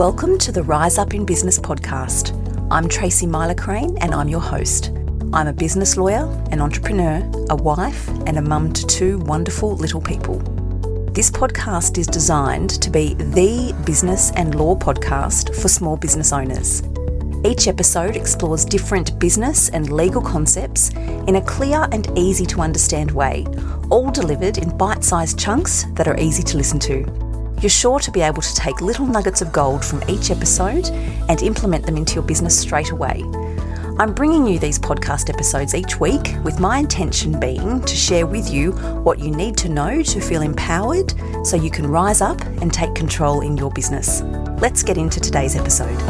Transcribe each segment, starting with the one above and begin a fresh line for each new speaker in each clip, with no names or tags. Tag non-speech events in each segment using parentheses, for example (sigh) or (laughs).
Welcome to the Rise Up in Business podcast. I'm Tracy Myler Crane and I'm your host. I'm a business lawyer, an entrepreneur, a wife, and a mum to two wonderful little people. This podcast is designed to be the business and law podcast for small business owners. Each episode explores different business and legal concepts in a clear and easy to understand way, all delivered in bite sized chunks that are easy to listen to. You're sure to be able to take little nuggets of gold from each episode and implement them into your business straight away. I'm bringing you these podcast episodes each week with my intention being to share with you what you need to know to feel empowered so you can rise up and take control in your business. Let's get into today's episode.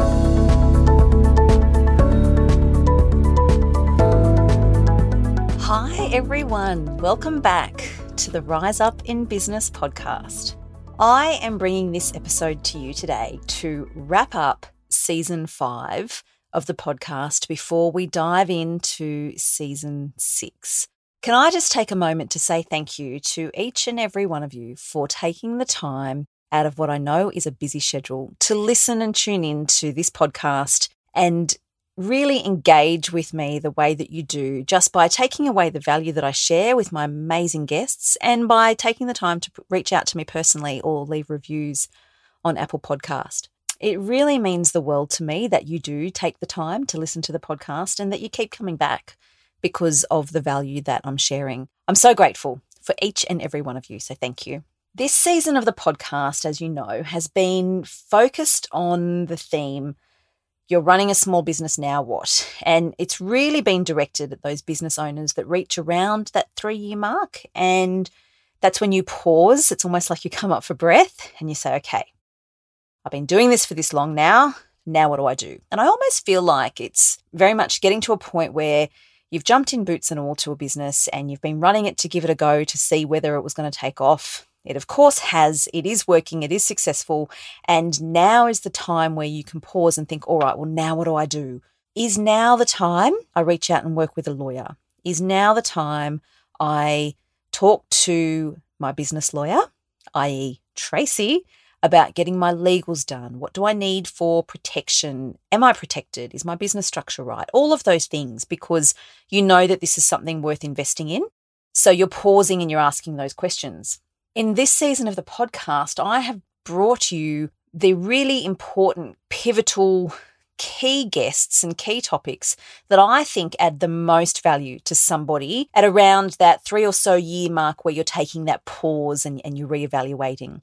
Hi, everyone. Welcome back to the Rise Up in Business podcast. I am bringing this episode to you today to wrap up season five of the podcast before we dive into season six. Can I just take a moment to say thank you to each and every one of you for taking the time out of what I know is a busy schedule to listen and tune in to this podcast and really engage with me the way that you do just by taking away the value that I share with my amazing guests and by taking the time to reach out to me personally or leave reviews on Apple Podcast. It really means the world to me that you do take the time to listen to the podcast and that you keep coming back because of the value that I'm sharing. I'm so grateful for each and every one of you, so thank you. This season of the podcast, as you know, has been focused on the theme you're running a small business now, what? And it's really been directed at those business owners that reach around that three year mark. And that's when you pause. It's almost like you come up for breath and you say, okay, I've been doing this for this long now. Now, what do I do? And I almost feel like it's very much getting to a point where you've jumped in boots and all to a business and you've been running it to give it a go to see whether it was going to take off. It, of course, has. It is working. It is successful. And now is the time where you can pause and think, all right, well, now what do I do? Is now the time I reach out and work with a lawyer? Is now the time I talk to my business lawyer, i.e., Tracy, about getting my legals done? What do I need for protection? Am I protected? Is my business structure right? All of those things, because you know that this is something worth investing in. So you're pausing and you're asking those questions. In this season of the podcast, I have brought you the really important, pivotal, key guests and key topics that I think add the most value to somebody at around that three or so year mark where you're taking that pause and, and you're reevaluating.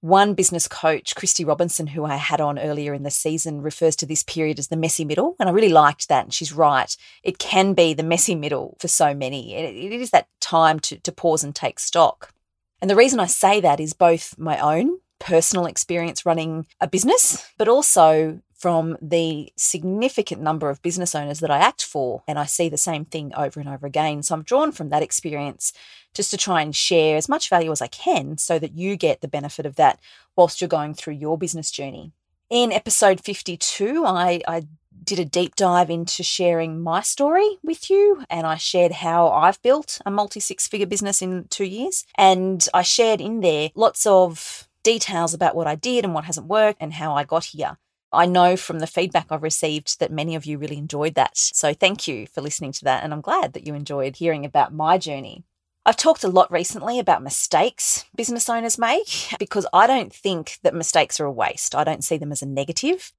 One business coach, Christy Robinson, who I had on earlier in the season, refers to this period as the messy middle. And I really liked that. And she's right. It can be the messy middle for so many. it, it is that time to, to pause and take stock. And the reason I say that is both my own personal experience running a business, but also from the significant number of business owners that I act for. And I see the same thing over and over again. So I'm drawn from that experience just to try and share as much value as I can so that you get the benefit of that whilst you're going through your business journey. In episode 52, I, I did a deep dive into sharing my story with you. And I shared how I've built a multi six figure business in two years. And I shared in there lots of details about what I did and what hasn't worked and how I got here. I know from the feedback I've received that many of you really enjoyed that. So thank you for listening to that. And I'm glad that you enjoyed hearing about my journey. I've talked a lot recently about mistakes business owners make because I don't think that mistakes are a waste. I don't see them as a negative.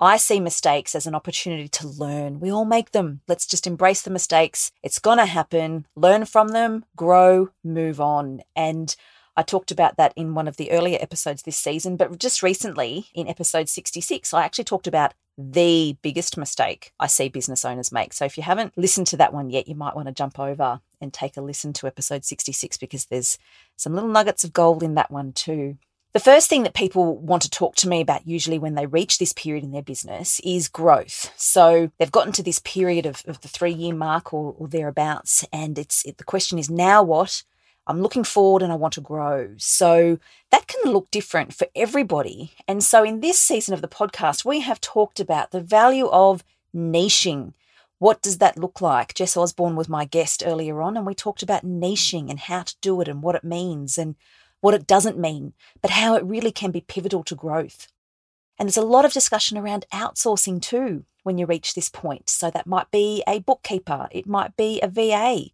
I see mistakes as an opportunity to learn. We all make them. Let's just embrace the mistakes. It's going to happen. Learn from them, grow, move on. And I talked about that in one of the earlier episodes this season, but just recently in episode 66, I actually talked about the biggest mistake I see business owners make. So if you haven't listened to that one yet, you might want to jump over and take a listen to episode 66 because there's some little nuggets of gold in that one too. The first thing that people want to talk to me about, usually when they reach this period in their business, is growth. So they've gotten to this period of, of the three year mark or, or thereabouts, and it's it, the question is now what? I'm looking forward and I want to grow. So that can look different for everybody. And so in this season of the podcast, we have talked about the value of niching. What does that look like? Jess Osborne was my guest earlier on, and we talked about niching and how to do it and what it means and what it doesn't mean, but how it really can be pivotal to growth. And there's a lot of discussion around outsourcing too when you reach this point. So that might be a bookkeeper, it might be a VA.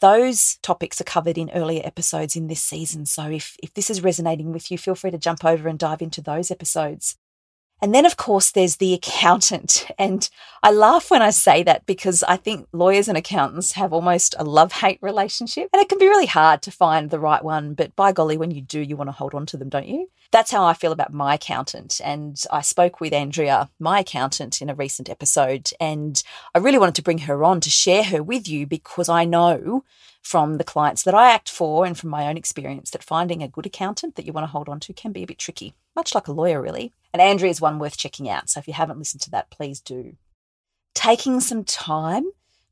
Those topics are covered in earlier episodes in this season. So if, if this is resonating with you, feel free to jump over and dive into those episodes. And then, of course, there's the accountant. (laughs) And I laugh when I say that because I think lawyers and accountants have almost a love hate relationship. And it can be really hard to find the right one. But by golly, when you do, you want to hold on to them, don't you? That's how I feel about my accountant. And I spoke with Andrea, my accountant, in a recent episode. And I really wanted to bring her on to share her with you because I know from the clients that I act for and from my own experience that finding a good accountant that you want to hold on to can be a bit tricky, much like a lawyer, really. And Andrea is one worth checking out. So if you haven't listened to that, please do. Taking some time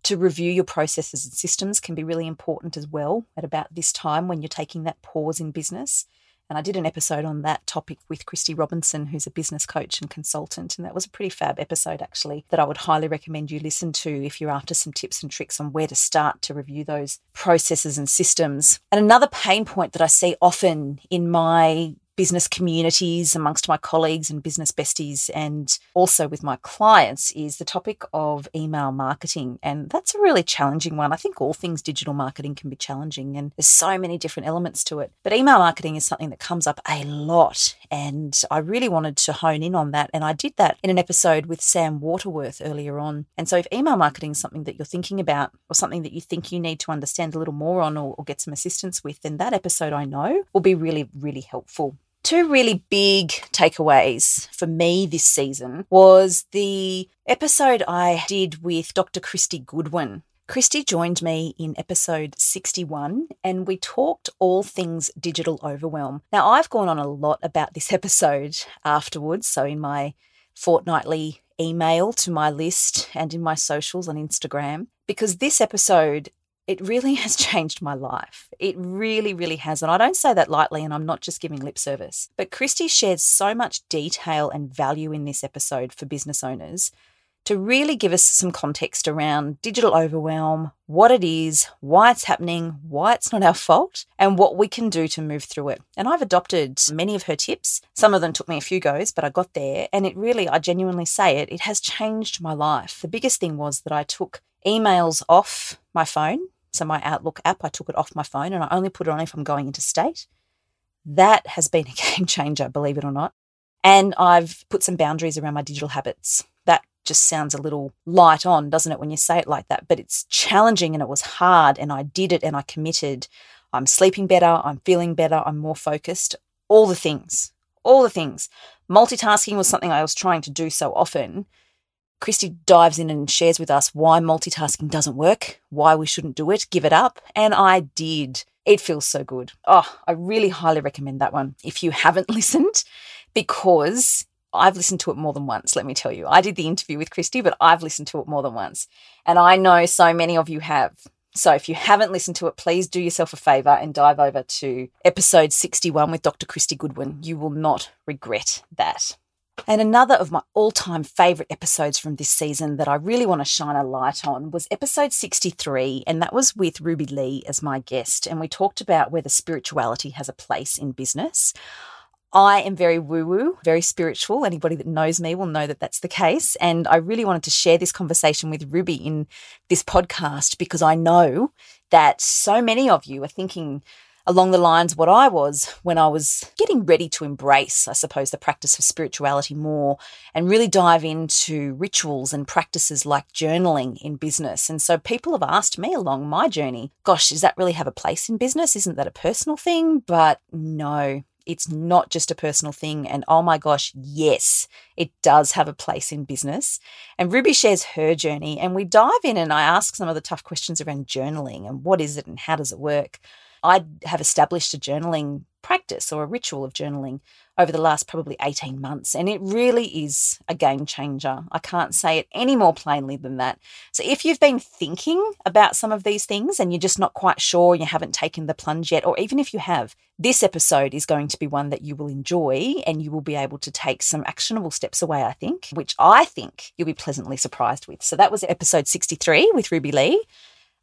to review your processes and systems can be really important as well at about this time when you're taking that pause in business. And I did an episode on that topic with Christy Robinson, who's a business coach and consultant. And that was a pretty fab episode, actually, that I would highly recommend you listen to if you're after some tips and tricks on where to start to review those processes and systems. And another pain point that I see often in my business communities amongst my colleagues and business besties and also with my clients is the topic of email marketing. And that's a really challenging one. I think all things digital marketing can be challenging and there's so many different elements to it. But email marketing is something that comes up a lot and i really wanted to hone in on that. And i did that in an episode with sam waterworth earlier on. And so if email marketing is something that you're thinking about or something that you think you need to understand a little more on or, or get some assistance with then that episode i know will be really really helpful two really big takeaways for me this season was the episode I did with Dr. Kristy Goodwin. Kristy joined me in episode 61 and we talked all things digital overwhelm. Now, I've gone on a lot about this (laughs) episode afterwards, so in my fortnightly email to my list and in my socials on Instagram, because this episode it really (laughs) has changed my life. It really, really has. And I don't say that lightly, and I'm not just giving lip service. But Kristy shared so much detail and value in this episode for business owners to really give us some context around digital overwhelm, what it is, why it's happening, why it's not our fault, and what we can do to move through it. And I've adopted many of her tips. Some of them took me a few goes, but I got there. And it really, I genuinely say it, it has changed my life. The biggest thing was that I took emails off my phone so my Outlook app, I took it off my phone and I only put it on if I'm going into state. That has been (laughs) a game changer, believe it or not. And I've put some boundaries around my digital habits. That just sounds a little light on, doesn't it, when you say it like that? But it's challenging and it was hard and I did it and I committed. I'm sleeping better, I'm feeling better, I'm more focused, all the things, all the things. Multitasking was something I was trying to do so often Kristy dives in and shares with us why multitasking doesn't work, why we shouldn't do it, give it up. And I did. It feels so good. Oh, I really highly recommend that one if you haven't (laughs) listened, because I've listened to it more than once, let me tell you. I did the interview with Kristy, but I've listened to it more than once. And I know so many of you have. So if you haven't listened to it, please do yourself a favor and dive over to episode 61 with Dr. Kristy Goodwin. You will not regret that. And another of my all time favourite episodes from this season that I really want to shine a light on was episode 63, and that was with Ruby Lee as my guest. And we talked about whether spirituality has a place in business. I am very woo woo, very spiritual. Anybody that knows me will know that that's the case. And I really wanted to share this conversation with Ruby in this podcast because I know that so many of you are thinking along the lines what I was when I was getting ready to embrace, I suppose, the practice of spirituality more and really dive into rituals and practices like journaling in business. And so people have asked me along my journey, gosh, does that really have a place in business? Isn't that a personal thing? But no, it's not just a personal thing. And oh my gosh, yes, it does have a place in business. And Ruby shares her journey, and we dive in and I ask some of the tough questions around journaling and what is it and how does it work. I have established a journaling practice or a ritual of journaling over the last probably 18 months. And it really is a game changer. I can't say it any more plainly than that. So if you've been thinking about some of these things and you're just not quite sure, you haven't taken the plunge yet, or even if you have, this episode is going to be one that you will enjoy and you will be able to take some actionable steps away, I think, which I think you'll be pleasantly surprised with. So that was episode 63 with Ruby Lee.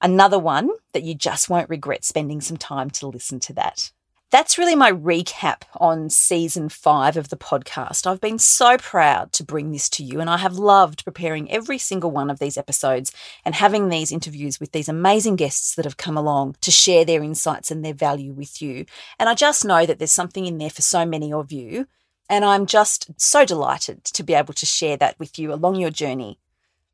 Another one that you just won't regret spending some time to listen to that. that's really my recap on season five of the podcast. I've been so proud to bring this to you, and I have loved preparing every single one of these episodes and having these interviews with these amazing guests that have come along to share their insights and their value with you. And I just know that there's something in there for so many of you. And I'm just so delighted to be able to share that with you along your journey.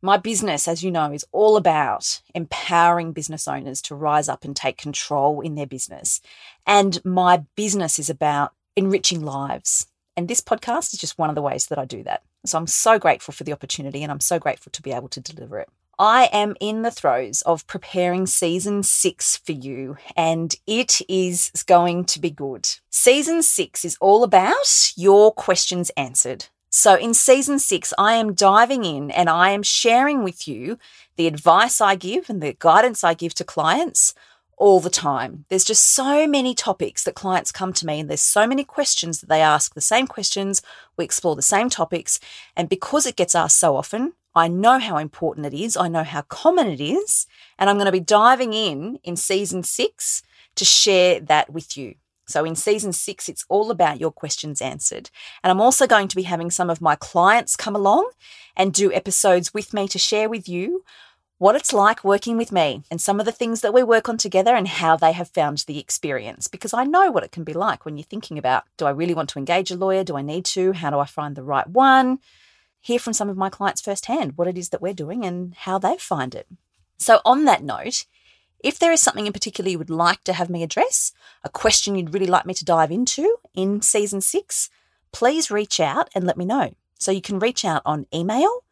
My business, as you know, is all about empowering business owners to rise up and take control in their business. And my business is about enriching lives. And this podcast is just one of the ways that I do that. So I'm so grateful for the opportunity and I'm so grateful to be able to deliver it. I am in the throes of preparing season six for you, and it is going to be good. Season six is all about your questions answered. So, in season six, I am diving in and I am sharing with you the advice I give and the guidance I give to clients all the time. There's just so many topics that clients come to me, and there's so many questions that they ask the same questions. We explore the same topics. And because it gets asked so often, I know how important it is. I know how common it is. And I'm going to be diving in in season six to share that with you. So in season six, it's all about your questions answered. And I'm also going to be having some of my clients come along and do episodes with me to share with you what it's like working with me and some of the things that we work on together and how they have found the experience. Because I know what it can be like when you're thinking about do I really want to engage a lawyer? Do I need to? How do I find the right one? Hear from some of my clients firsthand what it is that we're doing and how they find it. So, on that note, if there is something in particular you would like to have me address, a question you'd really like me to dive into in season six, please reach out and let me know. So you can reach out on email.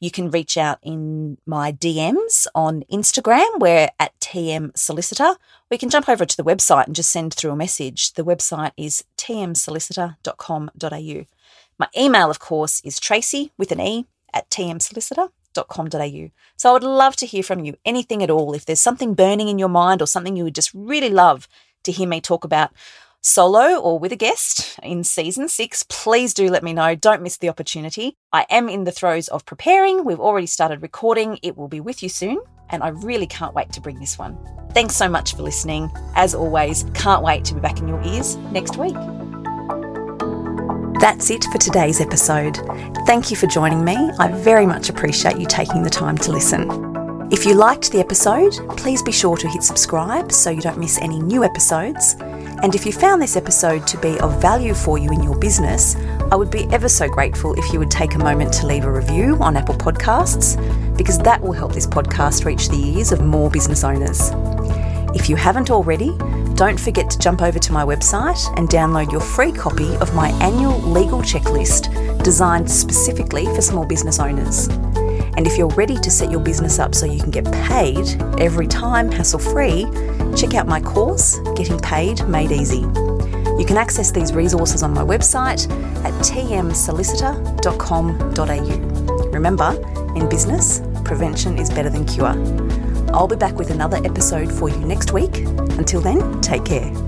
You can reach out in my DMs on Instagram. We're at TM Solicitor. We can jump over to the website and just send through a message. The website is tmsolicitor.com.au. My email, of course, is Tracy with an E at tmsolicitor.com com.au. So I would love to hear from you, anything at all. If there's something burning in your mind or something you would just really love to hear me talk about solo or with a guest in season six, please do let me know. Don't miss the opportunity. I am in the throes of preparing. We've already started recording. It will be with you soon. And I really can't wait to bring this one. Thanks so much for listening. As always, can't wait to be back in your ears next week. That's it for today's episode. Thank you for joining me. I very much appreciate you taking the time to listen. If you liked the episode, please be sure to hit subscribe so you don't miss any new episodes. And if you found this episode to be of value for you in your business, I would be ever so grateful if you would take a moment to leave a review on Apple Podcasts, because that will help this podcast reach the ears of more business owners. If you haven't already, don't forget to jump over to my website and download your free copy of my annual legal checklist designed specifically for small business owners. And if you're ready to set your business up so you can get paid every time hassle free, check out my course, Getting Paid Made Easy. You can access these resources on my website at tmsolicitor.com.au. Remember, in business, prevention is better than cure. I'll be back with another episode for you next week. Until then, take care.